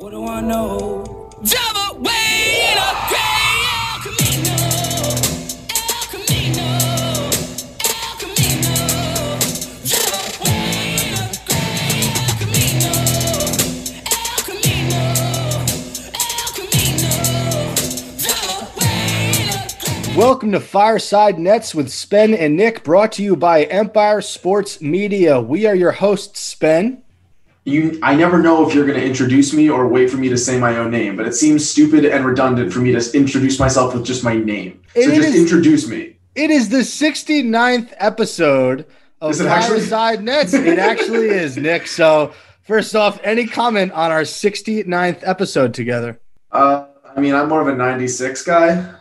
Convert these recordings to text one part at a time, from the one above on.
What do I know? Drive away in a in in Welcome to Fireside Nets with Spen and Nick, brought to you by Empire Sports Media. We are your hosts, Spen. You, I never know if you're going to introduce me or wait for me to say my own name, but it seems stupid and redundant for me to introduce myself with just my name. So It just is- introduce me. It is the 69th episode of Is it actually? Fireside Nets. It actually is, Nick. So, first off, any comment on our 69th episode together? Uh, I mean, I'm more of a 96 guy.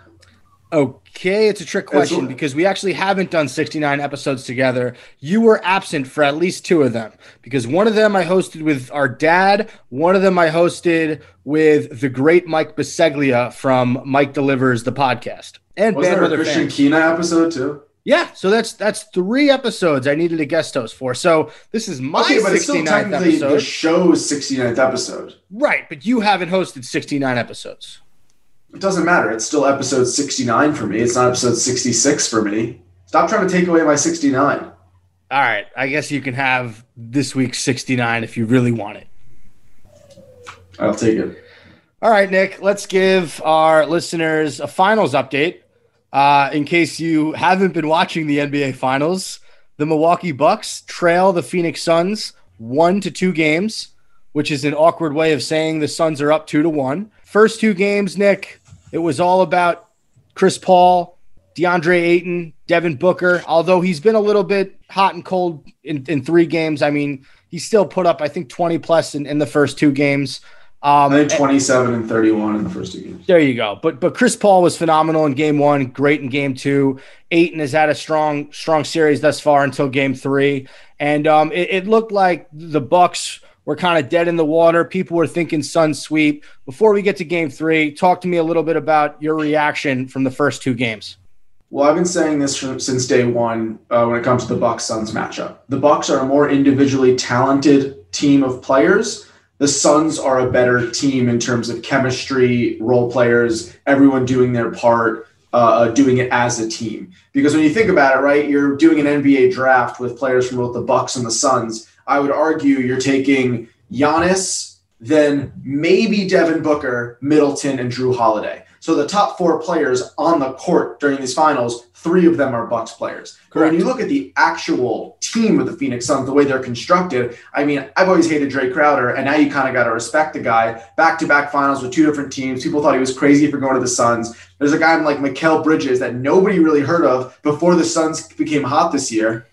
Okay, it's a trick question because we actually haven't done 69 episodes together. You were absent for at least two of them because one of them I hosted with our dad, one of them I hosted with the great Mike Biseglia from Mike Delivers the podcast and Was there a Christian Fans. Kina episode too? Yeah, so that's that's three episodes I needed a guest host for. So this is my Okay, but it's still 69th technically the episode. show's 69th episode. right, but you haven't hosted 69 episodes. It doesn't matter. It's still episode 69 for me. It's not episode 66 for me. Stop trying to take away my 69. All right, I guess you can have this week's 69 if you really want it. I'll take it. All right, Nick, let's give our listeners a finals update. Uh, in case you haven't been watching the NBA finals, the Milwaukee Bucks trail the Phoenix Suns one to two games, which is an awkward way of saying the Suns are up two to one. First two games, Nick, it was all about Chris Paul, DeAndre Ayton, Devin Booker. Although he's been a little bit hot and cold in, in three games, I mean, he still put up, I think, 20 plus in, in the first two games. Um, I think 27 and 31 in the first two games. there you go. But but Chris Paul was phenomenal in game one, great in game two. Ayton has had a strong strong series thus far until game three, and um, it, it looked like the Bucks were kind of dead in the water. People were thinking Sun sweep. Before we get to game three, talk to me a little bit about your reaction from the first two games. Well, I've been saying this from, since day one uh, when it comes to the Bucks Suns matchup. The Bucks are a more individually talented team of players. The Suns are a better team in terms of chemistry, role players, everyone doing their part, uh, doing it as a team. Because when you think about it, right, you're doing an NBA draft with players from both the Bucks and the Suns. I would argue you're taking Giannis, then maybe Devin Booker, Middleton, and Jrue Holiday. So the top four players on the court during these finals, three of them are Bucks players. But when you look at the actual team of the Phoenix Suns, the way they're constructed, I mean, I've always hated Drake Crowder, and now you kind of got to respect the guy. Back-to-back finals with two different teams. People thought he was crazy for going to the Suns. There's a guy like Mikal Bridges that nobody really heard of before the Suns became hot this year.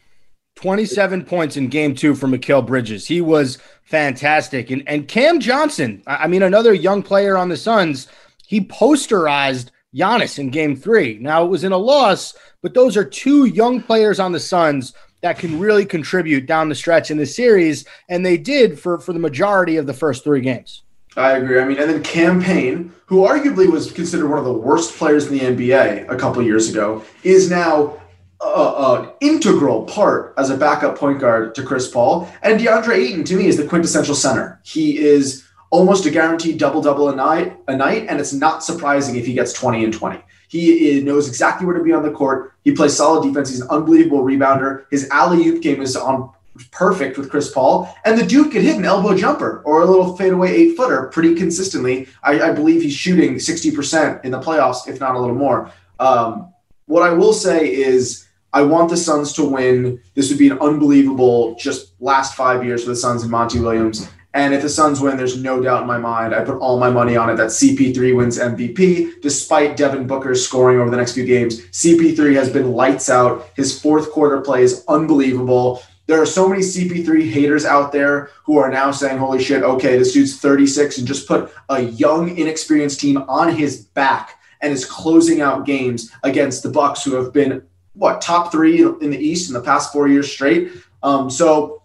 27 points in game two for Mikal Bridges. He was fantastic. And, and Cam Johnson, I mean, another young player on the Suns, he posterized Giannis in game three. Now, it was in a loss, but those are two young players on the Suns that can really contribute down the stretch in the series. And they did for, for the majority of the first three games. I agree. I mean, and then Cam Payne, who arguably was considered one of the worst players in the NBA a couple years ago, is now an integral part as a backup point guard to Chris Paul. And DeAndre Ayton, to me, is the quintessential center. He is almost a guaranteed double double a night, a night, and it's not surprising if he gets 20 and 20. He knows exactly where to be on the court. He plays solid defense. He's an unbelievable rebounder. His alley oop game is on perfect with Chris Paul. And the dude could hit an elbow jumper or a little fadeaway eight footer pretty consistently. I, I believe he's shooting 60% in the playoffs, if not a little more. Um, what I will say is I want the Suns to win. This would be an unbelievable just last five years for the Suns and Monty Williams. And if the Suns win, there's no doubt in my mind. I put all my money on it that CP3 wins MVP, despite Devin Booker scoring over the next few games. CP3 has been lights out. His fourth quarter play is unbelievable. There are so many CP3 haters out there who are now saying, holy shit, okay, this dude's 36 and just put a young, inexperienced team on his back and is closing out games against the Bucks, who have been what top three in the East in the past four years straight. Um, so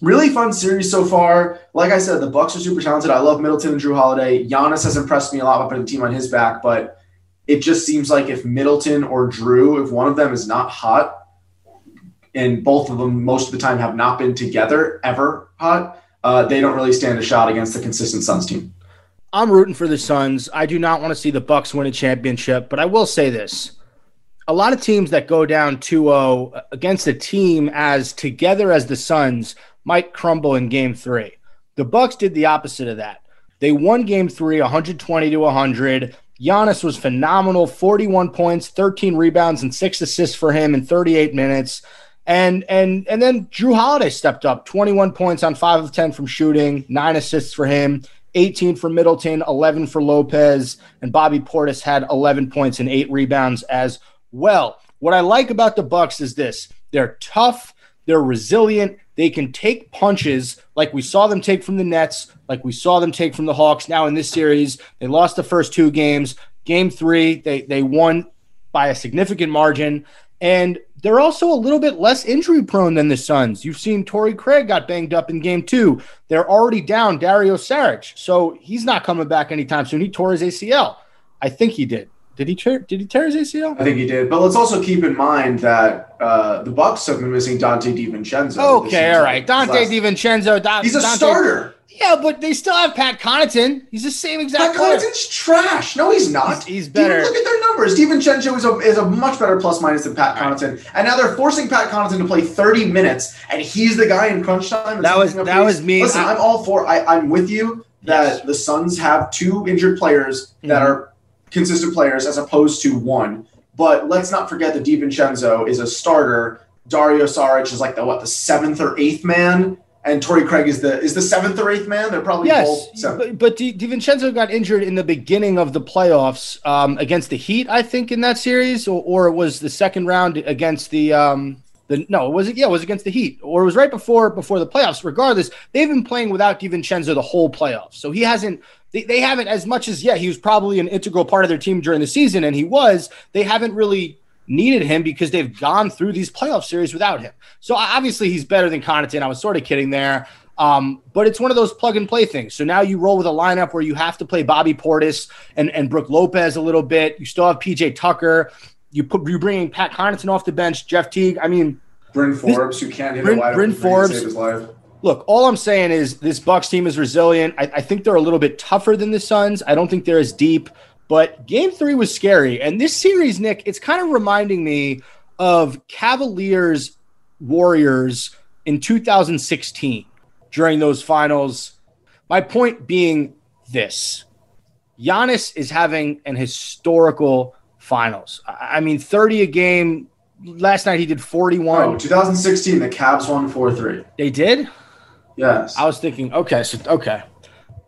really fun series so far. Like I said, the Bucks are super talented. I love Middleton and Jrue Holiday. Giannis has impressed me a lot by putting the team on his back, but it just seems like if Middleton or Jrue, if one of them is not hot, and both of them most of the time have not been together ever hot, uh, they don't really stand a shot against the consistent Suns team. I'm rooting for the Suns. I do not want to see the Bucks win a championship, but I will say this. A lot of teams that go down 2-0 against a team as together as the Suns might crumble in game 3. The Bucks did the opposite of that. They won game 3 120 to 100. Giannis was phenomenal, 41 points, 13 rebounds and 6 assists for him in 38 minutes. And and and then Jrue Holiday stepped up, 21 points on 5 of 10 from shooting, 9 assists for him. 18 for Middleton, 11 for Lopez, and Bobby Portis had 11 points and 8 rebounds as well. What I like about the Bucks is this. They're tough, they're resilient, they can take punches like we saw them take from the Nets, like we saw them take from the Hawks. Now in this series, they lost the first two games. Game 3, they they won by a significant margin and they're also a little bit less injury prone than the Suns. You've seen Torrey Craig got banged up in game two. They're already down Dario Saric, so he's not coming back anytime soon. He tore his ACL. I think he did. Did he tear? Did he tear his ACL? I think he did. But let's also keep in mind that uh, the Bucks have been missing Dante DiVincenzo. Okay, all right. Dante Last- DiVincenzo. Da- He's a Dante- starter. Yeah, but they still have Pat Connaughton. He's the same Pat exact player. Connaughton's trash. No, he's not. He's- he's Dude, better. look at their numbers. DiVincenzo is a, is a much better plus minus than Pat Connaughton. And now they're forcing Pat Connaughton to play 30 minutes, and he's the guy in crunch time. That was- that was me. Listen, I- I'm all for I, I'm with you that Yes. the Suns have two injured players that Mhm. are consistent players as opposed to one. But let's not forget that DiVincenzo is a starter. Dario Saric is like the what the seventh or eighth man, and Torrey Craig is the is the seventh or eighth man. They're probably Yes, but, but Di, DiVincenzo got injured in the beginning of the playoffs um, against the Heat, I think, in that series, or, or it was the second round against the um, the no, it was? Yeah, it was against the Heat, or it was right before before the playoffs. Regardless, they've been playing without DiVincenzo the whole playoffs, so he hasn't. They, they haven't as much as yeah, he was probably an integral part of their team during the season, and he was. They haven't really needed him because they've gone through these playoff series without him. So obviously he's better than Connaughton. I was sort of kidding there. Um, but it's one of those plug and play things. So now you roll with a lineup where you have to play Bobby Portis and, and Brook Lopez a little bit. You still have PJ Tucker. You put you bringing Pat Connaughton off the bench, Jeff Teague. I mean, Bryn Forbes, who can't hit Bryn- a wide Bryn open three to Forbes. save his life. look, all I'm saying is this Bucks team is resilient. I, I think they're a little bit tougher than the Suns. I don't think they're as deep. But game three was scary. And this series, Nick, it's kind of reminding me of Cavaliers Warriors in 2016 during those finals. My point being this Giannis is having an historical finals. I mean, 30 a game. Last night he did 41. Oh, 2016, the Cavs won 4 3. They did? Yes. I was thinking, okay, so okay.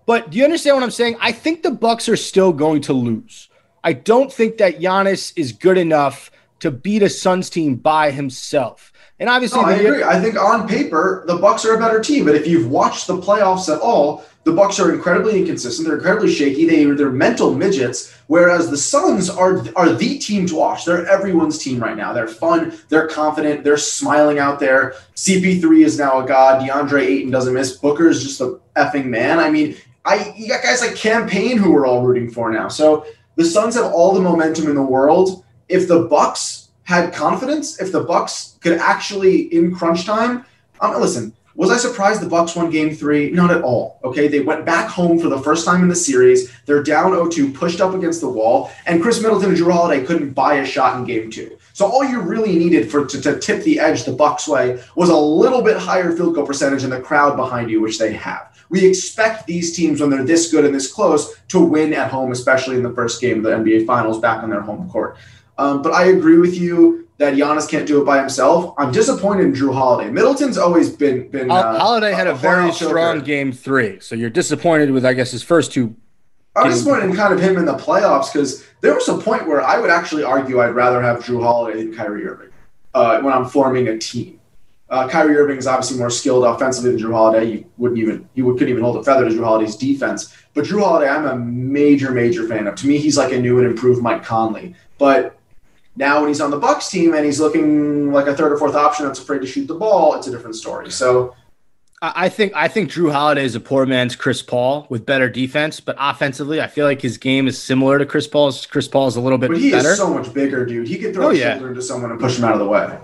But do you understand what I'm saying? I think the Bucks are still going to lose. I don't think that Giannis is good enough to beat a Suns team by himself. And obviously, No, I agree. I think on paper the Bucks are a better team, but if you've watched the playoffs at all, the Bucks are incredibly inconsistent. They're incredibly shaky. They they're mental midgets. Whereas the Suns are are the team to watch. They're everyone's team right now. They're fun. They're confident. They're smiling out there. CP3 is now a god. DeAndre Ayton doesn't miss. Booker is just a effing man. I mean, I you got guys like Cam Payne who we're all rooting for now. So the Suns have all the momentum in the world. If the Bucks had confidence, if the Bucks could actually in crunch time, um, listen. Was I surprised the Bucks won Game Three? Not at all. Okay, they went back home for the first time in the series. They're down 0-2, pushed up against the wall, and Khris Middleton and Jrue Holiday couldn't buy a shot in Game Two. So all you really needed for to, to tip the edge the Bucks way was a little bit higher field goal percentage and the crowd behind you, which they have. We expect these teams when they're this good and this close to win at home, especially in the first game of the NBA Finals back on their home court. Um, but I agree with you that Giannis can't do it by himself. I'm disappointed in Jrue Holiday. Middleton's always been been. Hol- Holiday had a very playoff choker. strong game three. So you're disappointed with, I guess, his first two. I'm disappointed in kind of him in the playoffs because there was a point where I would actually argue I'd rather have Jrue Holiday than Kyrie Irving uh, when I'm forming a team. Uh, Kyrie Irving is obviously more skilled offensively than Jrue Holiday. You wouldn't even you would, couldn't even hold a feather to Jrue Holiday's defense. But Jrue Holiday, I'm a major major fan of. To me, he's like a new and improved Mike Conley. But now when he's on the Bucks team and he's looking like a third or fourth option that's afraid to shoot the ball, it's a different story. So I think I think Jrue Holiday is a poor man's Chris Paul with better defense, but offensively, I feel like his game is similar to Chris Paul's. Chris Paul is a little bit but he better. is so much bigger, dude. He could throw Oh, a yeah. shoulder into someone and push him out of the way.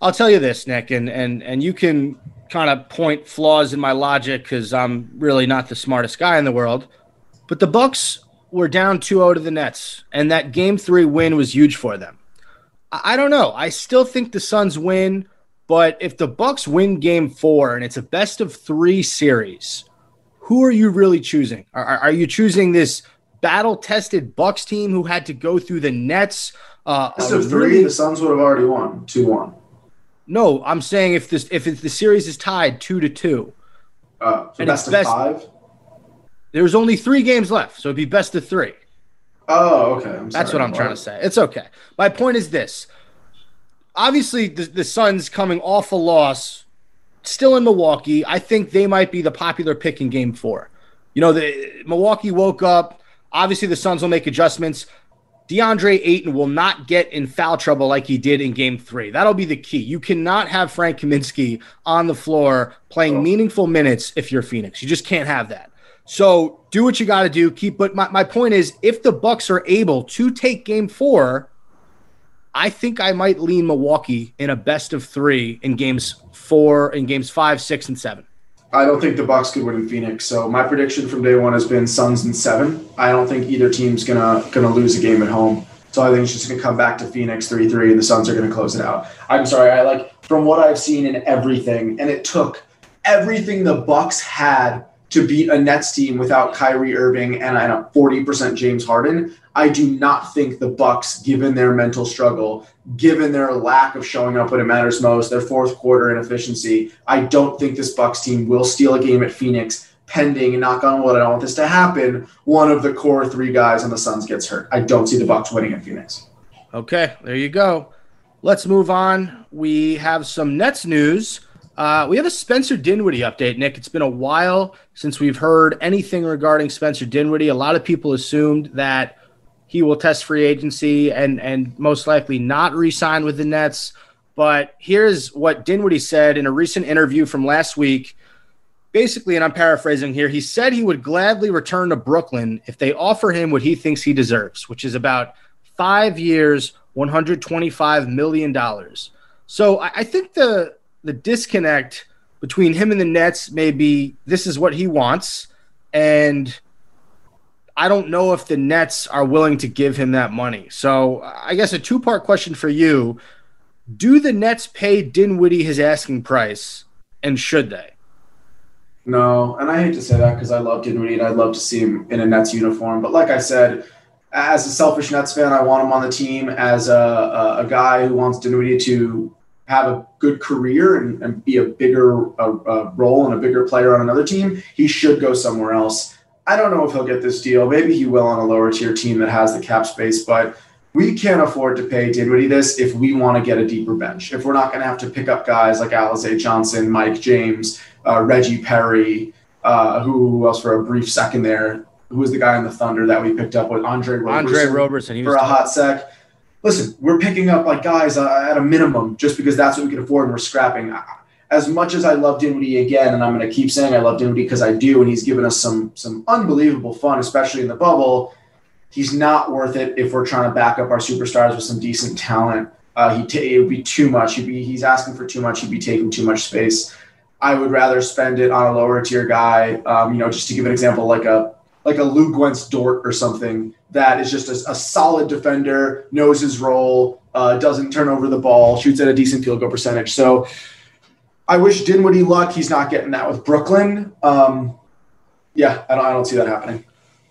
I'll tell you this, Nick, and and and you can kind of point flaws in my logic because I'm really not the smartest guy in the world. but the Bucks were down 2-0 to the Nets, and that game three win was huge for them. I, I don't know. I still think the Suns win, but if the Bucks win game four and it's a best of three series, who are you really choosing? Are, are, you choosing this battle-tested Bucks team who had to go through the Nets? Uh, best of three, really- the Suns would have already won two one. no, I'm saying if this if the series is tied two to two, Uh, so And best it's of best- five. There's only three games left, so it'd be best of three. Oh, okay. I'm That's sorry. what I'm trying to say. It's okay. My point is this: obviously, the, the Suns coming off a loss, still in Milwaukee. I think they might be the popular pick in Game Four. You know, the Milwaukee woke up. Obviously, the Suns will make adjustments. DeAndre Ayton will not get in foul trouble like he did in game three. That'll be the key. You cannot have Frank Kaminsky on the floor playing Oh. meaningful minutes if you're Phoenix. You just can't have that. So do what you got to do. Keep, but my, my point is if the Bucks are able to take game four, I think I might lean Milwaukee in a best of three in games four, in games five, six, and seven. I don't think the Bucks could win in Phoenix. So my prediction from day one has been Suns in seven. I don't think either team's gonna gonna lose a game at home. So I think it's just gonna come back to Phoenix three three, and the Suns are gonna close it out. I'm sorry, I like from what I've seen in everything, and it took everything the Bucks had to beat a Nets team without Kyrie Irving and a 40% James Harden. I do not think the Bucks, given their mental struggle, given their lack of showing up when it matters most, their fourth quarter inefficiency, I don't think this Bucks team will steal a game at Phoenix pending knock on wood. I don't want this to happen. One of the core three guys on the Suns gets hurt. I don't see the Bucks winning at Phoenix. Okay, there you go. Let's move on. We have some Nets news. Uh, we have a Spencer Dinwiddie update, Nick. It's been a while since we've heard anything regarding Spencer Dinwiddie. A lot of people assumed that he will test free agency and and most likely not re-sign with the Nets. But here's what Dinwiddie said in a recent interview from last week. Basically, and I'm paraphrasing here, he said he would gladly return to Brooklyn if they offer him what he thinks he deserves, which is about five years, $125 million. So I, I think the the disconnect between him and the Nets may be this is what he wants, and I don't know if the Nets are willing to give him that money. So I guess a two part question for you: Do the Nets pay Dinwiddie his asking price, and should they? No, and I hate to say that because I love Dinwiddie and I'd love to see him in a Nets uniform. But like I said, as a selfish Nets fan, I want him on the team as a, a, a guy who wants Dinwiddie to have a good career and, and be a bigger role and a bigger player on another team. He should go somewhere else. I don't know if he'll get this deal. Maybe he will on a lower tier team that has the cap space, but we can't afford to pay Dinwiddie this if we want to get a deeper bench. If we're not going to have to pick up guys like Alize Johnson, Mike James, uh, Reggie Perry, uh, who, else for a brief second there, who was the guy in the Thunder that we picked up with Andre Roberson Andre Roberson, he for a hot sec. Listen, we're picking up like guys uh, at a minimum just because that's what we can afford and we're scrapping. As much as I love Dinwiddie again, and I'm going to keep saying I love Dinwiddie because I do, and he's given us some some unbelievable fun, especially in the bubble. He's not worth it if we're trying to back up our superstars with some decent talent. Uh, he ta- it would be too much. He'd be he's asking for too much. He'd be taking too much space. I would rather spend it on a lower tier guy. Um, you know, just to give an example, like a like a Luguentz Dort or something that is just a, a solid defender, knows his role, uh, doesn't turn over the ball, shoots at a decent field goal percentage. So I wish Dinwiddie luck. He's not getting that with Brooklyn. Um, yeah, I don't, I don't see that happening.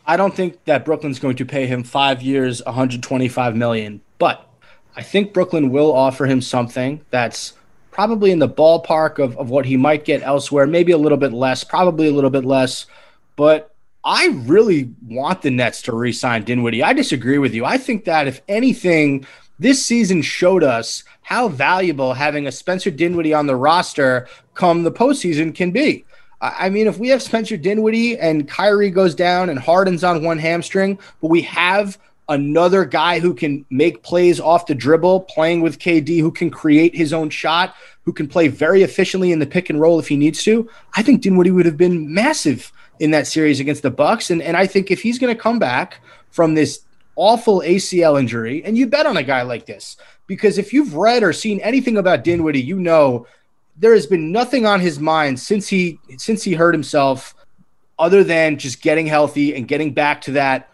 I don't think that Brooklyn's going to pay him five years, 125 million, but I think Brooklyn will offer him something that's probably in the ballpark of, of what he might get elsewhere, maybe a little bit less, probably a little bit less. But I really want the Nets to re-sign Dinwiddie. I disagree with you. I think that if anything, this season showed us how valuable having a Spencer Dinwiddie on the roster come the postseason can be. I I mean, if we have Spencer Dinwiddie and Kyrie goes down and Harden's on one hamstring, but we have another guy who can make plays off the dribble, playing with KD, who can create his own shot, who can play very efficiently in the pick and roll if he needs to, I think Dinwiddie would have been massive in that series against the Bucks. And and I think if he's going to come back from this awful ACL injury, and you bet on a guy like this, because if you've read or seen anything about Dinwiddie, you know there has been nothing on his mind since he since he hurt himself other than just getting healthy and getting back to that.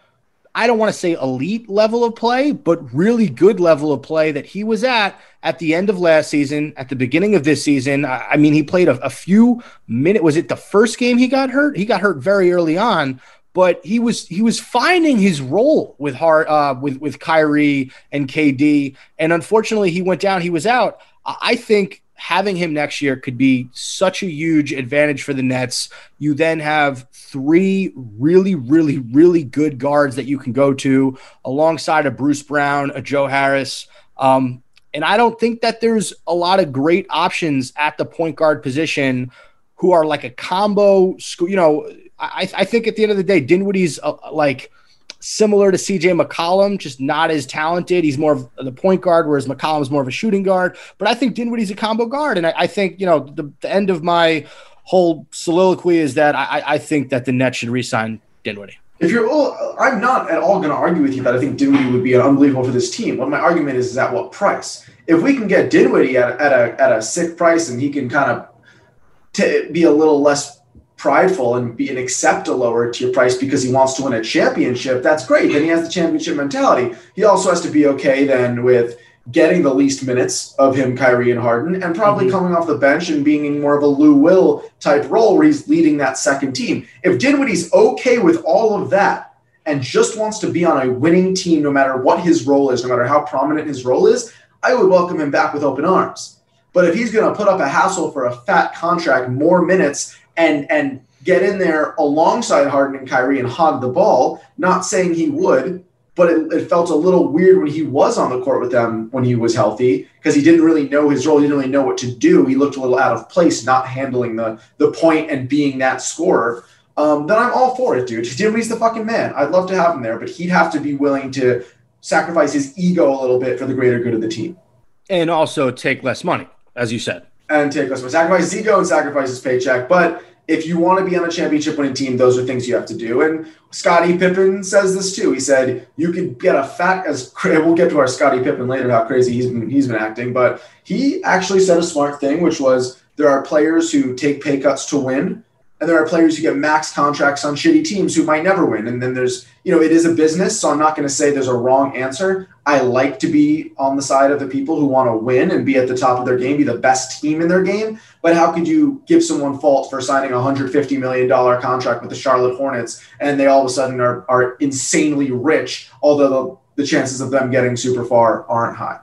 I don't want to say elite level of play, but really good level of play that he was at at the end of last season, at the beginning of this season. I, mean, he played a, a few minutes. Was it the first game he got hurt? He got hurt very early on, but he was he was finding his role with Hart uh, with with Kyrie and KD, and unfortunately, he went down. He was out. I think having him next year could be such a huge advantage for the Nets. You then have three really, really, really good guards that you can go to alongside a Bruce Brown, a Joe Harris. Um, and I don't think that there's a lot of great options at the point guard position who are like a combo. You know, I, I think at the end of the day, Dinwiddie's uh, like similar to CJ McCollum, just not as talented. He's more of the point guard, whereas McCollum's more of a shooting guard. But I think Dinwiddie's a combo guard, and I, I think you know the, the end of my whole soliloquy is that I, I- think that the Nets should re-sign Dinwiddie. If you're, well, I'm not at all going to argue with you that I think Dinwiddie would be unbelievable for this team. What my argument is is at what price. If we can get Dinwiddie at, at a at a sick price and he can kind of t- be a little less prideful and be and accept a lower tier price because he wants to win a championship, that's great. Then he has the championship mentality. He also has to be okay then with getting the least minutes of him, Kyrie and Harden, and probably Mhm. coming off the bench and being in more of a Lou Will type role where he's leading that second team. If Dinwiddie's okay with all of that and just wants to be on a winning team no matter what his role is, no matter how prominent his role is, I would welcome him back with open arms. But if he's going to put up a hassle for a fat contract, more minutes, and and get in there alongside Harden and Kyrie and hog the ball, not saying he would, but it, it felt a little weird when he was on the court with them when he was healthy because he didn't really know his role. He didn't really know what to do. He looked a little out of place, not handling the the point and being that scorer. Um, then I'm all for it, dude. Dinwiddie's the fucking man. I'd love to have him there, but he'd have to be willing to sacrifice his ego a little bit for the greater good of the team. And also take less money, as you said. and take less money. Sacrifice his ego and sacrifice his paycheck. But if you want to be on a championship winning team, those are things you have to do. And Scottie Pippen says this too. He said you could get a fat as we'll get to our Scottie Pippen later how crazy he's been he's been acting, but he actually said a smart thing, which was there are players who take pay cuts to win. And there are players who get max contracts on shitty teams who might never win. And then there's, you know, it is a business. So I'm not going to say there's a wrong answer. I like to be on the side of the people who want to win and be at the top of their game, be the best team in their game. But how could you give someone fault for signing a $150 million contract with the Charlotte Hornets and they all of a sudden are, are insanely rich, although the, the chances of them getting super far aren't high?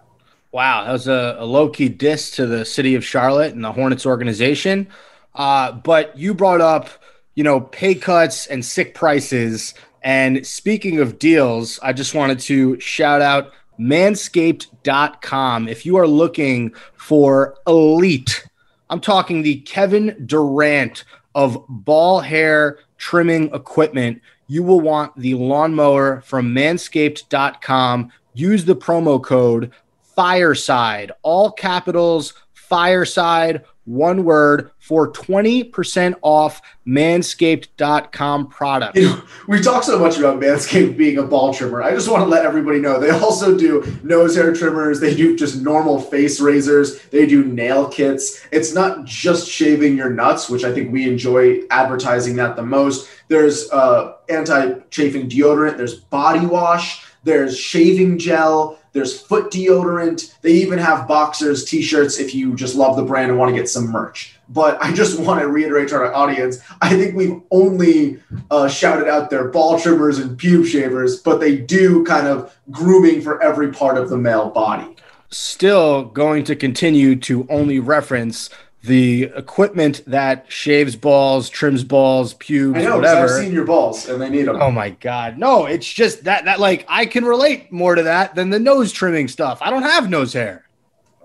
Wow, that was a, a low key diss to the city of Charlotte and the Hornets organization. Uh, but you brought up, you know, pay cuts and sick prices. And speaking of deals, I just wanted to shout out manscaped.com. If you are looking for elite, I'm talking the Kevin Durant of ball hair trimming equipment, you will want the lawnmower from manscaped.com. Use the promo code Fireside, all capitals, Fireside, one word for 20% off manscaped.com product. You know, we talk so much about Manscaped being a ball trimmer. I just want to let everybody know they also do nose hair trimmers. They do just normal face razors. They do nail kits. It's not just shaving your nuts, which I think we enjoy advertising that the most. There's uh, anti-chafing deodorant. There's body wash. There's shaving gel. There's foot deodorant. They even have boxers, t-shirts if you just love the brand and want to get some merch. But I just want to reiterate to our audience, I think we've only uh, shouted out their ball trimmers and pube shavers, but they do kind of grooming for every part of the male body. Still going to continue to only reference the equipment that shaves balls, trims balls, pubes, I know, whatever. I've seen your balls and they need them. Oh my god. No, it's just that that like I can relate more to that than the nose trimming stuff. I don't have nose hair.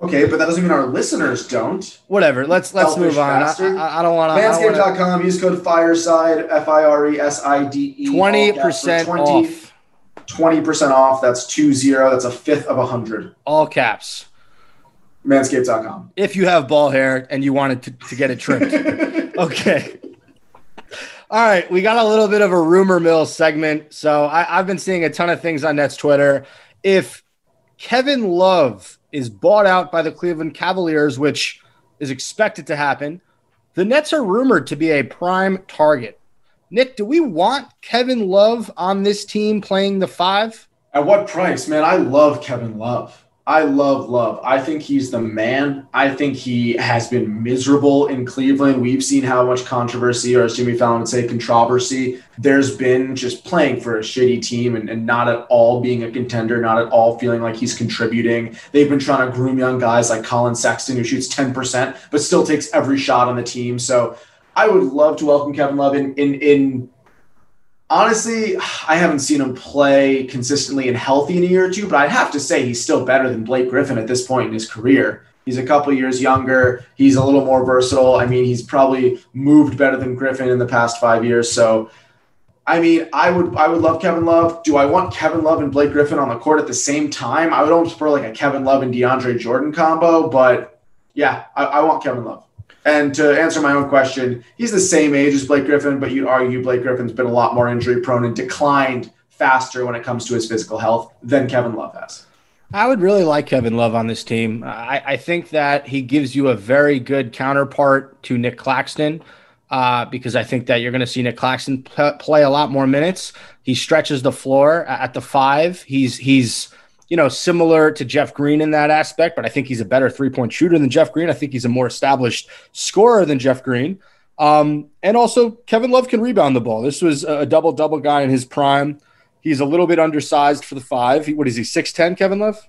Okay, but that doesn't mean our listeners don't. Whatever. Let's let's Selfish move on. I. I, I don't want to. Manscaped.com, use code FIRESIDE, F I R E S I D E. Twenty percent off. 20% off. That's two zero. That's a fifth of a hundred. All caps. Manscaped.com. If you have ball hair and you wanted to, to get it trimmed. okay. All right, we got a little bit of a rumor mill segment. So I, I've been seeing a ton of things on Nets Twitter. If Kevin Love is bought out by the Cleveland Cavaliers, which is expected to happen, the Nets are rumored to be a prime target. Nick, do we want Kevin Love on this team playing the five? At what price, man? I love Kevin Love. I love Love. I think he's the man. I think he has been miserable in Cleveland. We've seen how much controversy, or as Jimmy Fallon would say, controversy, there's been just playing for a shitty team and, and not at all being a contender, not at all feeling like he's contributing. They've been trying to groom young guys like Collin Sexton, who shoots 10%, but still takes every shot on the team. So I would love to welcome Kevin Love in in in honestly, I haven't seen him play consistently and healthy in a year or two, but I'd have to say he's still better than Blake Griffin at this point in his career. He's a couple years younger. He's a little more versatile. I mean, he's probably moved better than Griffin in the past five years. So, I mean, I would I would love Kevin Love. Do I want Kevin Love and Blake Griffin on the court at the same time? I would almost prefer like a Kevin Love and DeAndre Jordan combo. But yeah, I, I want Kevin Love. And to answer my own question, he's the same age as Blake Griffin, but you'd argue Blake Griffin's been a lot more injury prone and declined faster when it comes to his physical health than Kevin Love has. I would really like Kevin Love on this team. I, I think that he gives you a very good counterpart to Nic Claxton uh, because I think that you're going to see Nic Claxton p- play a lot more minutes. He stretches the floor at the five. He's he's you know, similar to Jeff Green in that aspect, but I think he's a better three point shooter than Jeff Green. I think he's a more established scorer than Jeff Green. Um, and also, Kevin Love can rebound the ball. This was a double double guy in his prime. He's a little bit undersized for the five. He, what is he, 6'10, Kevin Love?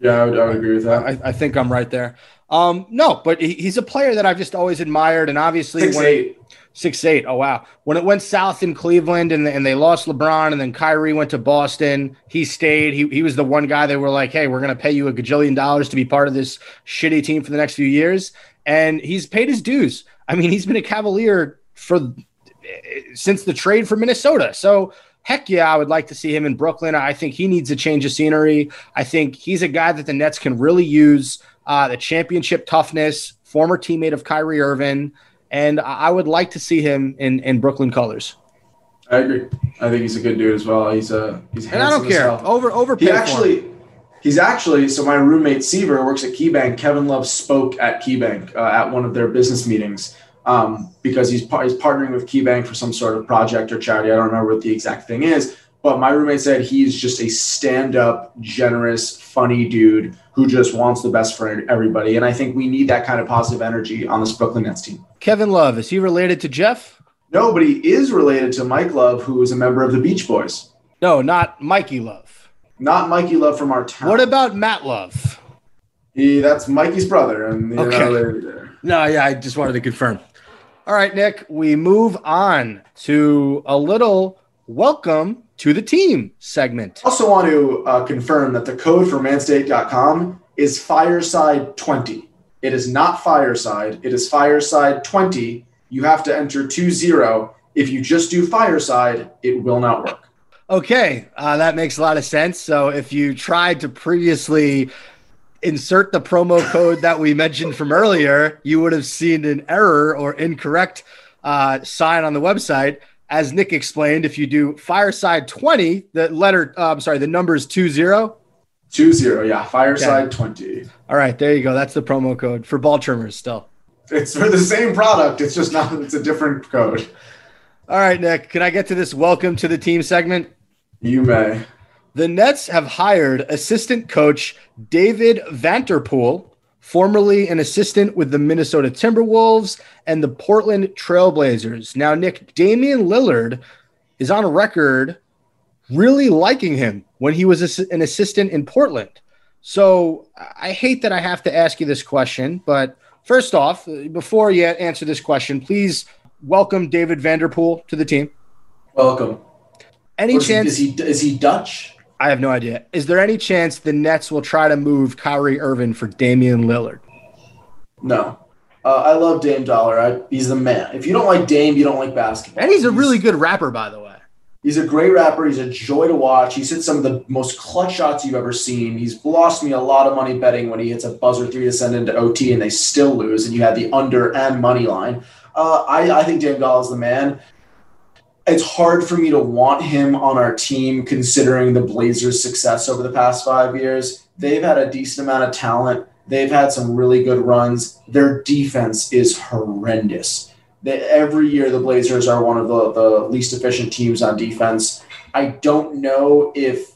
Yeah, I would, I would agree with that. I, I think I'm right there. Um, no, but he, he's a player that I've just always admired. And obviously, Six when, eight. Six eight. Oh wow! When it went south in Cleveland and, and they lost LeBron and then Kyrie went to Boston, he stayed. He, he was the one guy they were like, "Hey, we're to pay you a gajillion dollars to be part of this shitty team for the next few years," and he's paid his dues. I mean, he's been a Cavalier for since the trade for Minnesota. So heck yeah, I would like to see him in Brooklyn. I think he needs a change of scenery. I think he's a guy that the Nets can really use. Uh, the championship toughness, former teammate of Kyrie Irving and I would like to see him in in Brooklyn colors. I agree. I think he's a good dude as well. He's a he's and I don't care over over. He actually he's actually so my roommate Seaver works at KeyBank. Kevin Love spoke at KeyBank uh, at one of their business meetings um, because he's par- he's partnering with KeyBank for some sort of project or charity. I don't remember what the exact thing is, but my roommate said he's just a stand up, generous, funny dude who just wants the best for everybody. And I think we need that kind of positive energy on this Brooklyn Nets team. Kevin Love, is he related to Jeff? No, but he is related to Mike Love, who is a member of the Beach Boys. No, not Mikey Love. Not Mikey Love from our town. What about Matt Love? He that's Mikey's brother. And okay. No, yeah, I just wanted to confirm. All right, Nick, we move on to a little welcome to the team segment. I also want to uh, confirm that the code for manscaped.com is fireside20. It is not fireside, it is fireside20. You have to enter 20. If you just do fireside, it will not work. Okay, uh, that makes a lot of sense. So if you tried to previously insert the promo code that we mentioned from earlier, you would have seen an error or incorrect uh, sign on the website as Nick explained, if you do Fireside 20, the letter, uh, I'm sorry, the number is 20. 20, yeah. Fireside okay. 20. All right, there you go. That's the promo code for ball trimmers still. It's for the same product. It's just not, it's a different code. All right, Nick, can I get to this welcome to the team segment? You may. The Nets have hired assistant coach David Vanterpool formerly an assistant with the Minnesota Timberwolves and the Portland Trailblazers. Now, Nick, Damian Lillard is on record really liking him when he was an assistant in Portland. So I hate that I have to ask you this question, but first off, before you answer this question, please welcome David Vanterpool to the team. Welcome. Any chance? Is he, is he Dutch? I have no idea. Is there any chance the Nets will try to move Kyrie Irving for Damian Lillard? No. Uh, I love Dame Dollar. I, he's the man. If you don't like Dame, you don't like basketball. And he's a really good rapper, by the way. He's a great rapper. He's a joy to watch. He's hit some of the most clutch shots you've ever seen. He's lost me a lot of money betting when he hits a buzzer three to send into OT and they still lose, and you had the under and money line. Uh, I, I think Dame Dollar is the man it's hard for me to want him on our team considering the Blazers' success over the past five years. They've had a decent amount of talent. They've had some really good runs. Their defense is horrendous. That every year the Blazers are one of the, the least efficient teams on defense. I don't know if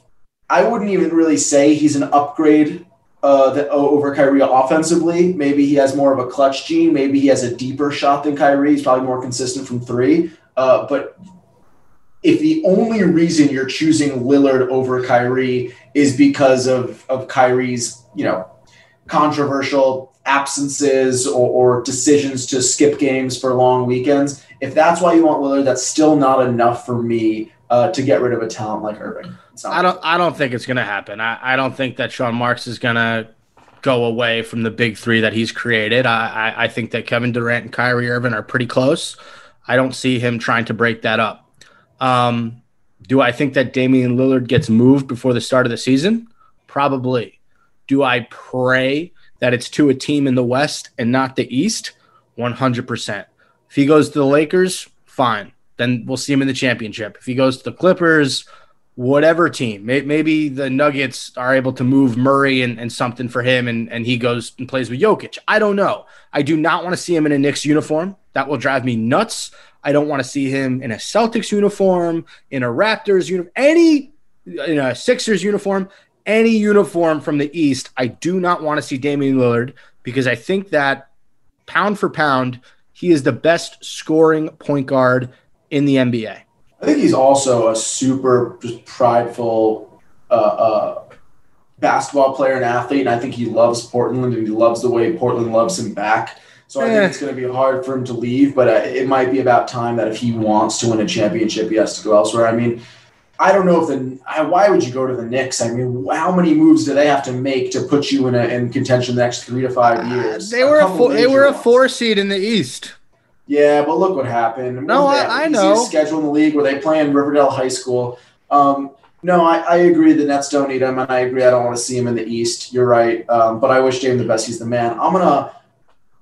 I wouldn't even really say he's an upgrade uh, that, over Kyrie offensively. Maybe he has more of a clutch gene. Maybe he has a deeper shot than Kyrie. He's probably more consistent from three. Uh, but if the only reason you're choosing Lillard over Kyrie is because of of Kyrie's, you know, controversial absences or, or decisions to skip games for long weekends, if that's why you want Lillard, that's still not enough for me uh, to get rid of a talent like Irving. I don't. I don't think it's going to happen. I, I don't think that Sean Marks is going to go away from the big three that he's created. I, I, I think that Kevin Durant and Kyrie Irving are pretty close. I don't see him trying to break that up. Um, do I think that Damian Lillard gets moved before the start of the season? Probably. Do I pray that it's to a team in the West and not the East? 100%. If he goes to the Lakers, fine. Then we'll see him in the championship. If he goes to the Clippers, whatever team, may- maybe the Nuggets are able to move Murray and, and something for him and, and he goes and plays with Jokic. I don't know. I do not want to see him in a Knicks uniform. That will drive me nuts. I don't want to see him in a Celtics uniform, in a Raptors uniform, any in a Sixers uniform, any uniform from the East. I do not want to see Damian Lillard because I think that pound for pound, he is the best scoring point guard in the NBA. I think he's also a super just prideful uh, uh, basketball player and athlete, and I think he loves Portland and he loves the way Portland loves him back. So I Eh. think it's going to be hard for him to leave, but uh, it might be about time that if he wants to win a championship, he has to go elsewhere. I mean, I don't know if the I, why would you go to the Knicks? I mean, how many moves do they have to make to put you in a, in contention the next three to five years? Uh, They were a four, they were a ones. four seed in the East. Yeah, but look what happened. No, I- I know. Schedule in the league where they play in Riverdale High School. Um, no, I, I agree the Nets don't need him, and I agree I don't want to see him in the East. You're right, um, but I wish Dame the best. He's the man. I'm gonna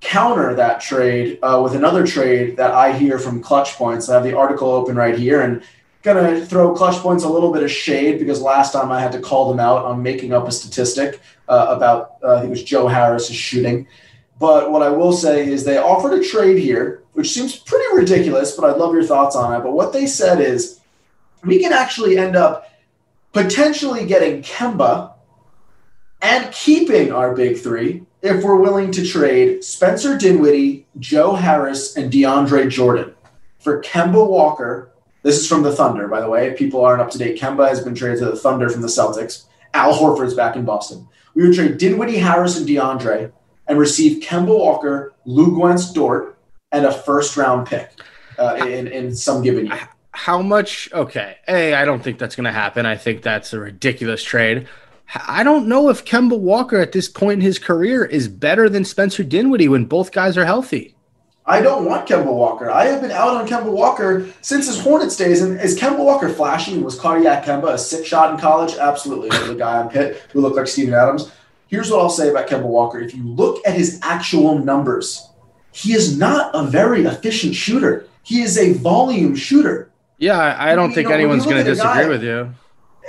counter that trade uh, with another trade that I hear from Clutch Points. I have the article open right here, and gonna throw Clutch Points a little bit of shade because last time I had to call them out on making up a statistic uh, about uh, I think it was Joe Harris's shooting. But what I will say is they offered a trade here, which seems pretty ridiculous, but I'd love your thoughts on it. But what they said is we can actually end up potentially getting Kemba and keeping our big three if we're willing to trade Spencer Dinwiddie, Joe Harris, and DeAndre Jordan for Kemba Walker. This is from the Thunder, by the way. If people aren't up to date, Kemba has been traded to the Thunder from the Celtics. Al Horford's back in Boston. We would trade Dinwiddie, Harris, and DeAndre and receive Kemba Walker, Luguentz Dort, and a first round pick uh, in, in some given year. How much? Okay. A, I don't think that's going to happen. I think that's a ridiculous trade. I don't know if Kemba Walker at this point in his career is better than Spencer Dinwiddie when both guys are healthy. I don't want Kemba Walker. I have been out on Kemba Walker since his Hornets days. And is Kemba Walker flashy? Was Cardiac Kemba a sick shot in college? Absolutely. The guy on Pitt who looked like Steven Adams. Here's what I'll say about Kemba Walker. If you look at his actual numbers, he is not a very efficient shooter. He is a volume shooter. Yeah, I, I don't You think know, anyone's going to disagree guy- with you.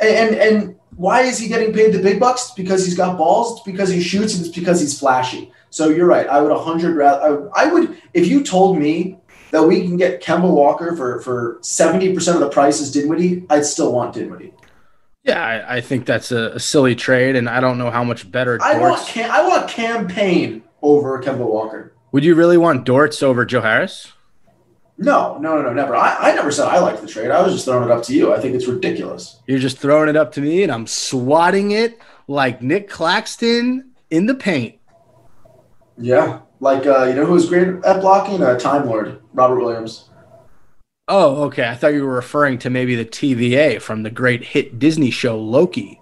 And and why is he getting paid the big bucks? It's because he's got balls. It's because he shoots, and it's because he's flashy. So you're right. I would a hundred rather. I, I would if you told me that we can get Kemba Walker for for seventy percent of the price as Dinwiddie, I'd still want Dinwiddie. Yeah, I, I think that's a, a silly trade, and I don't know how much better. I want cam- I want Cam Payne over Kemba Walker. Would you really want Dortz over Joe Harris? No, no, no, no, never. I, I never said I liked the trade. I was just throwing it up to you. I think it's ridiculous. You're just throwing it up to me, and I'm swatting it like Nic Claxton in the paint. Yeah, like uh, you know who's great at blocking? Uh, Time Lord Robert Williams. Oh, okay. I thought you were referring to maybe the TVA from the great hit Disney show Loki.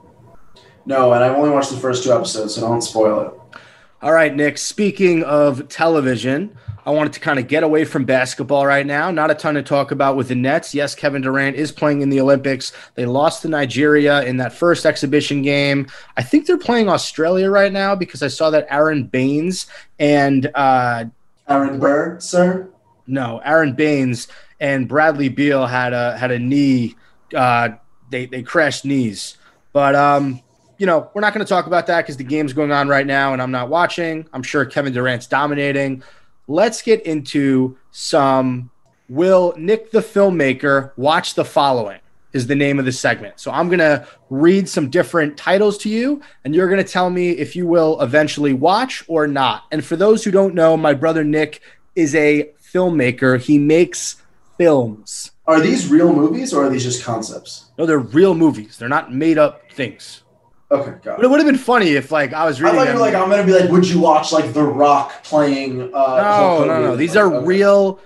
No, and I've only watched the first two episodes, so don't spoil it. All right, Nick. Speaking of television, I wanted to kind of get away from basketball right now. Not a ton to talk about with the Nets. Yes, Kevin Durant is playing in the Olympics. They lost to Nigeria in that first exhibition game. I think they're playing Australia right now because I saw that Aron Baynes and uh, Aaron Burr, sir. no, Aron Baynes and Bradley Beal had a had a knee. Uh, they they crashed knees, but um, you know we're not going to talk about that because the game's going on right now and I'm not watching. I'm sure Kevin Durant's dominating. Let's get into some Will Nick the filmmaker watch the following is the name of the segment. So I'm going to read some different titles to you and you're going to tell me if you will eventually watch or not. And for those who don't know, my brother Nick is a filmmaker. He makes films. Are these real movies or are these just concepts? No, they're real movies. They're not made up things. Okay, got But it it. would have been funny if like I was I reading thought you were like, I'm gonna be like, would you watch like The Rock playing? Uh, no, no, no. These Like, are okay. real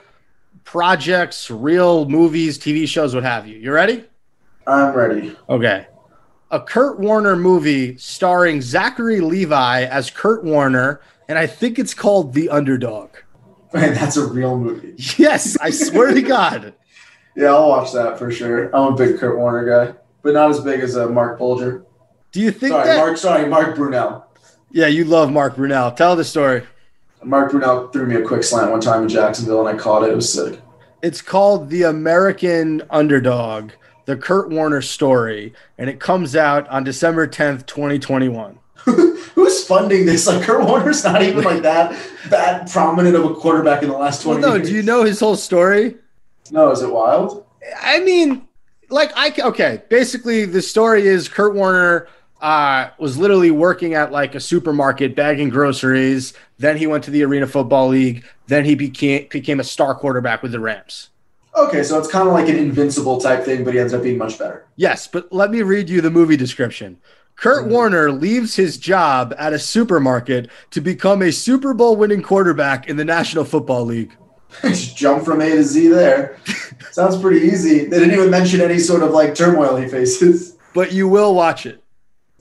projects, real movies, TV shows, what have you. You ready? I'm ready. Okay. A Kurt Warner movie starring Zachary Levi as Kurt Warner, and I think it's called The Underdog. Man, that's a real movie. Yes, I swear to God. Yeah, I'll watch that for sure. I'm a big Kurt Warner guy, but not as big as uh, Marc Bulger. Do you think Sorry, that? Mark. Sorry, Mark Brunell. yeah, you love Mark Brunell. Tell the story. Mark Brunell threw me a quick slant one time in Jacksonville, and I caught it. It was sick. It's called The American Underdog, the Kurt Warner story, and it comes out on December 10th, 2021. Who's funding this? Like Kurt Warner's not even like that that prominent of a quarterback in the last Well, twenty no, years. do you know his whole story? No, is it wild? I mean, like I okay. Basically, the story is Kurt Warner uh, was literally working at like a supermarket bagging groceries. Then he went to the Arena Football League. Then he became became a star quarterback with the Rams. Okay, so it's kind of like an invincible type thing, but he ends up being much better. Yes, but let me read you the movie description. Kurt Warner leaves his job at a supermarket to become a Super Bowl winning quarterback in the National Football League. Just jump from A to Z there. Sounds pretty easy. They didn't even mention any sort of like turmoil he faces. But you will watch it.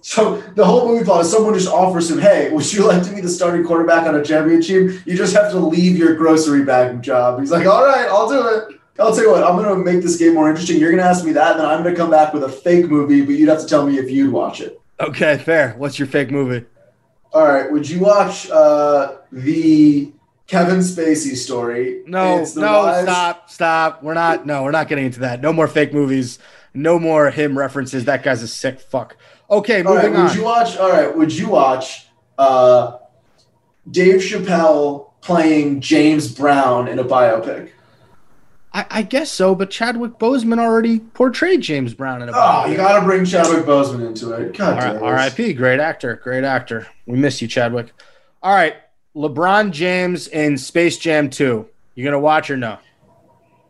So the whole movie plot is someone just offers him, "Hey, would you like to be the starting quarterback on a championship? You just have to leave your grocery bag job." He's like, "All right, I'll do it. I'll tell you what. I'm going to make this game more interesting. You're going to ask me that, and then I'm going to come back with a fake movie, but you'd have to tell me if you'd watch it." Okay, fair. What's your fake movie? All right, would you watch uh, the Kevin Spacey story? No, no, rise- stop, stop. We're not. No, we're not getting into that. No more fake movies. No more him references. That guy's a sick fuck. Okay, All right, moving would on. you watch? All right, would you watch uh, Dave Chappelle playing James Brown in a biopic? I, I guess so, but Chadwick Boseman already portrayed James Brown in a. Oh, you got to bring Chadwick Boseman into it. God. R.I.P. Great actor. Great actor. We miss you, Chadwick. All right, LeBron James in Space Jam 2. You gonna watch or no?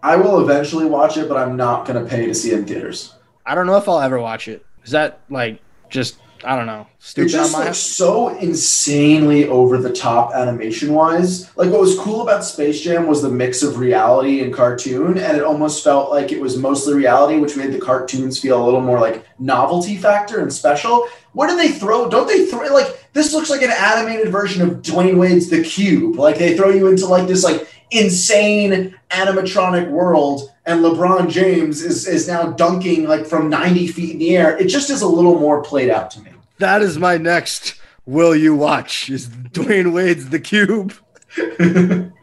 I will eventually watch it, but I'm not going to pay to see it in theaters. I don't know if I'll ever watch it. Is that like just I don't know It just looks so insanely over the top animation wise. Like what was cool about Space Jam was the mix of reality and cartoon, and it almost felt like it was mostly reality, which made the cartoons feel a little more like novelty factor and special. What do they throw? Don't they throw like this looks like an animated version of Dwyane Wade's The Cube? Like they throw you into like this like insane animatronic world and LeBron James is is now dunking like from 90 feet in the air. It just is a little more played out to me. That is my next. Will you watch? Is Dwyane Wade's The Cube?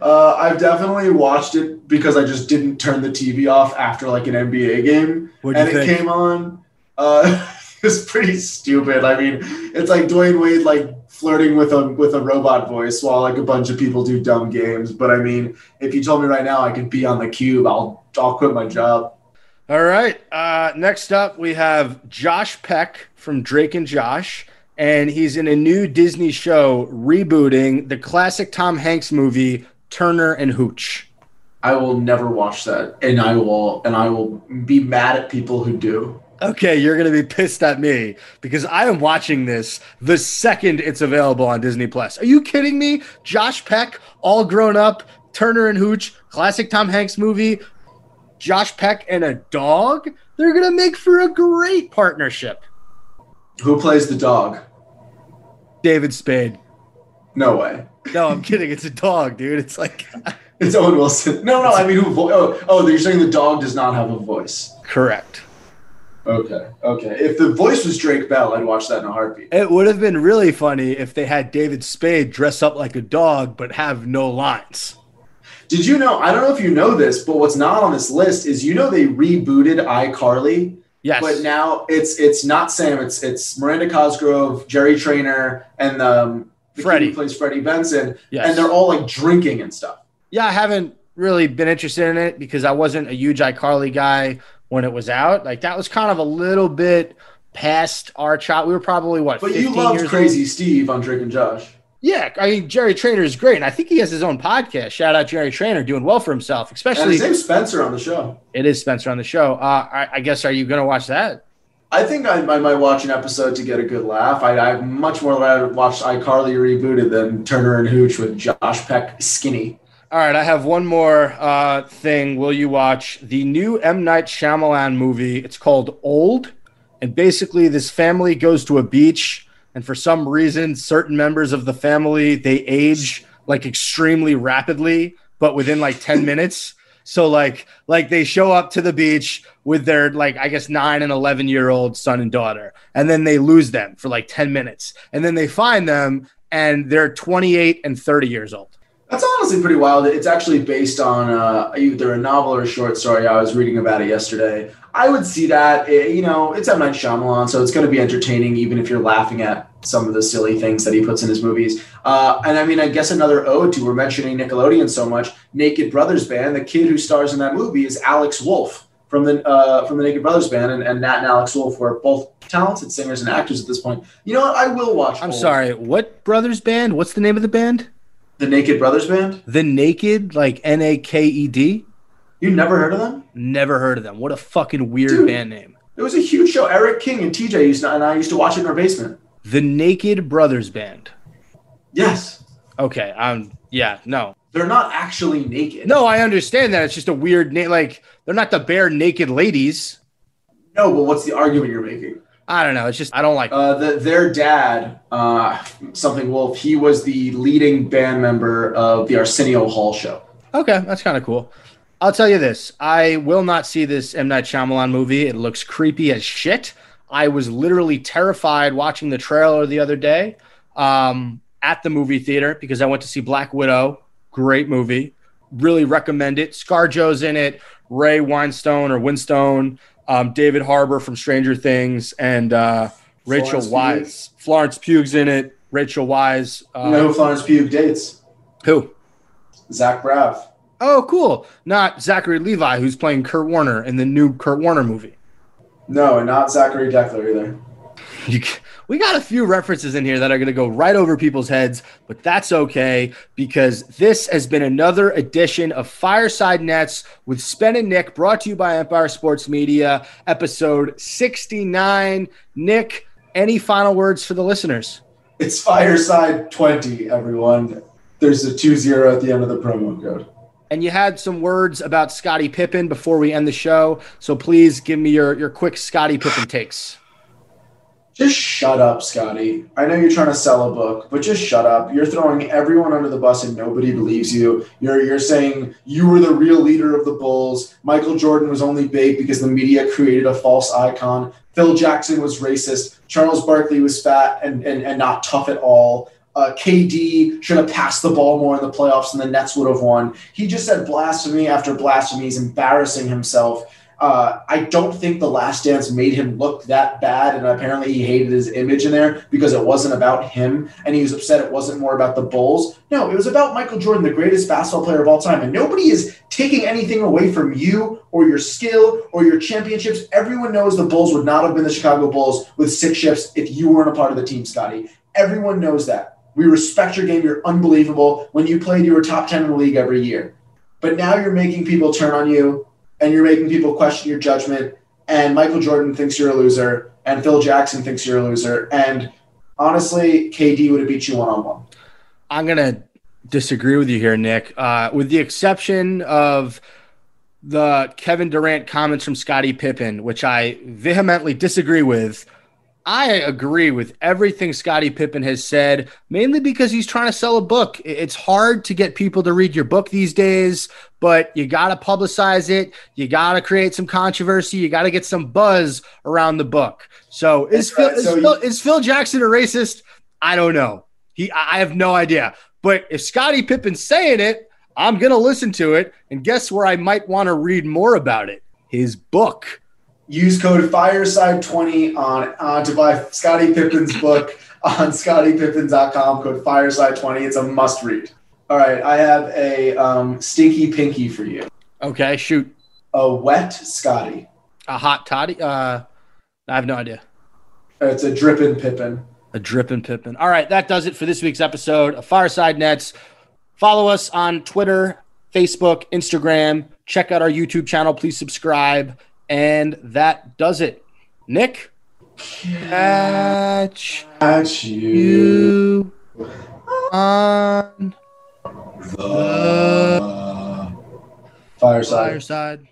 uh, I've definitely watched it because I just didn't turn the TV off after like an NBA game, What'd and it think? came on. Uh, it's pretty stupid. I mean, it's like Dwyane Wade like flirting with a with a robot voice while like a bunch of people do dumb games. But I mean, if you told me right now I could be on the cube, I'll I'll quit my job. All right. Uh, next up, we have Josh Peck from Drake and Josh, and he's in a new Disney show rebooting the classic Tom Hanks movie Turner and Hooch. I will never watch that, and I will and I will be mad at people who do. Okay, you're gonna be pissed at me because I am watching this the second it's available on Disney Plus. Are you kidding me? Josh Peck, all grown up, Turner and Hooch, classic Tom Hanks movie. Josh Peck and a dog. They're gonna make for a great partnership. Who plays the dog? David Spade. No way. No, I'm kidding. It's a dog, dude. It's like It's Owen Wilson. No, no. I mean, who? Vo- oh, oh, you're saying the dog does not have a voice. correct. Okay, okay. If the voice was Drake Bell, I'd watch that in a heartbeat. It would have been really funny if they had David Spade dress up like a dog but have no lines. Did you know? I don't know if you know this, but what's not on this list is you know they rebooted iCarly, Yes. but now it's it's not Sam. It's it's Miranda Cosgrove, Jerry Trainer, and um, the Freddie. who plays Freddie Benson, Yes. and they're all like drinking and stuff. Yeah, I haven't really been interested in it because I wasn't a huge iCarly guy when it was out. Like that was kind of a little bit past our child. We were probably what, But you 15 loved Crazy old? Steve on Drake and Josh. Yeah, I mean Jerry Trainer is great, and I think he has his own podcast. Shout out Jerry Trainer, doing well for himself. And Especially his name's Spencer on the show. it is Spencer on the show. Uh, I, I guess are you gonna watch that? I think I, I might watch an episode to get a good laugh. I, I'd much more rather watch iCarly rebooted than Turner and Hooch with Josh Peck skinny. All right, I have one more uh, thing. Will you watch the new M Night Shyamalan movie? It's called Old, and basically, this family goes to a beach, and for some reason, certain members of the family they age like extremely rapidly, but within like ten minutes. So like like they show up to the beach with their like I guess 9 and 11 year old son and daughter and then they lose them for like 10 minutes and then they find them and they're 28 and 30 years old. That's honestly pretty wild. It's actually based on uh, either a novel or a short story. I was reading about it yesterday. I would see that. eh, you know, it's M Night Shyamalan, so it's going to be entertaining, even if you're laughing at some of the silly things that he puts in his movies. Uh, and I mean, I guess another ode to we're mentioning Nickelodeon so much. Naked Brothers Band. The kid who stars in that movie is Alex Wolff from the uh, from the Naked Brothers Band, and, and Nat and Alex Wolff were both talented singers and actors at this point. You know what? I will watch. I'm Old. sorry, what brothers band? What's the name of the band? The Naked Brothers Band. The Naked, like N A K E D? You never heard of them? Never heard of them. What a fucking weird Dude. band name. It was a huge show. Eric King and TJ used to, and I used to watch it in our basement. The Naked Brothers Band. Yes. Okay, um yeah, no. They're not actually naked. No, I understand that. It's just a weird name. Like they're not the Barenaked Ladies. No, but what's the argument you're making? I don't know. It's just I don't like Uh, the, their dad, uh, something Wolf, he was the leading band member of the Arsenio Hall show. Okay, that's kind of cool. I'll tell you this: I will not see this M Night Shyamalan movie. It looks creepy as shit. I was literally terrified watching the trailer the other day um, at the movie theater because I went to see Black Widow. Great movie. Really recommend it. Scar ScarJo's in it. Ray Weinstein or Winstone. Um, David Harbour from Stranger Things and uh, Rachel Florence Pugh. Weisz. Florence Pugh's in it. Rachel Weisz. Uh, You know who Florence Pugh dates? who? Zach Braff. Oh, cool. Not Zachary Levi, who's playing Kurt Warner in the new Kurt Warner movie. No, and not Zachary Deckler either. You, we got a few references in here that are going to go right over people's heads, but that's okay because this has been another edition of Fireside Nets with Spen and Nick, brought to you by Empire Sports Media, episode 69. Nick, any final words for the listeners? It's Fireside 20, everyone. There's a 2 0 at the end of the promo code. And you had some words about Scottie Pippen before we end the show, so please give me your, your quick Scottie Pippen takes. Just shut up, Scottie. I know you're trying to sell a book, but just shut up. You're throwing everyone under the bus and nobody believes you. You're you're saying you were the real leader of the Bulls. Michael Jordan was only big because the media created a false icon. Phil Jackson was racist. Charles Barkley was fat and, and, and not tough at all. Uh, KD should have passed the ball more in the playoffs and the Nets would have won. He just said blasphemy after blasphemy. He's embarrassing himself. Uh, I don't think The Last Dance made him look that bad, and apparently he hated his image in there because it wasn't about him, and he was upset it wasn't more about the Bulls. No, it was about Michael Jordan, the greatest basketball player of all time, and nobody is taking anything away from you or your skill or your championships. Everyone knows the Bulls would not have been the Chicago Bulls with six ships if you weren't a part of the team, Scottie. Everyone knows that. We respect your game. You're unbelievable. When you played, you were top 10 in the league every year. But now you're making people turn on you and you're making people question your judgment. And Michael Jordan thinks you're a loser, and Phil Jackson thinks you're a loser. And honestly, KD would have beat you one on one. I'm gonna disagree with you here, Nick. Uh, with the exception of the Kevin Durant comments from Scottie Pippen, which I vehemently disagree with. I agree with everything Scottie Pippen has said, mainly because he's trying to sell a book. It's hard to get people to read your book these days, but you got to publicize it. You got to create some controversy. You got to get some buzz around the book. So is, Phil, right. So Phil, is Phil Jackson a racist? I don't know. He, I I have no idea. But if Scottie Pippen's saying it, I'm gonna listen to it. And guess where I might want to read more about it? His book. Use code Fireside20 on uh, to buy Scottie Pippen's book. on ScottyPippen.com, code Fireside20. It's a must read. All right, I have a um, stinky pinky for you. Okay, shoot. A wet Scotty. A hot toddy. Uh, I have no idea. It's a dripping Pippin. A dripping Pippin. All right, that does it for this week's episode of Fireside Nets. Follow us on Twitter, Facebook, Instagram. Check out our YouTube channel. Please subscribe. And that does it. Nick, catch At you. you on The Fireside. fireside.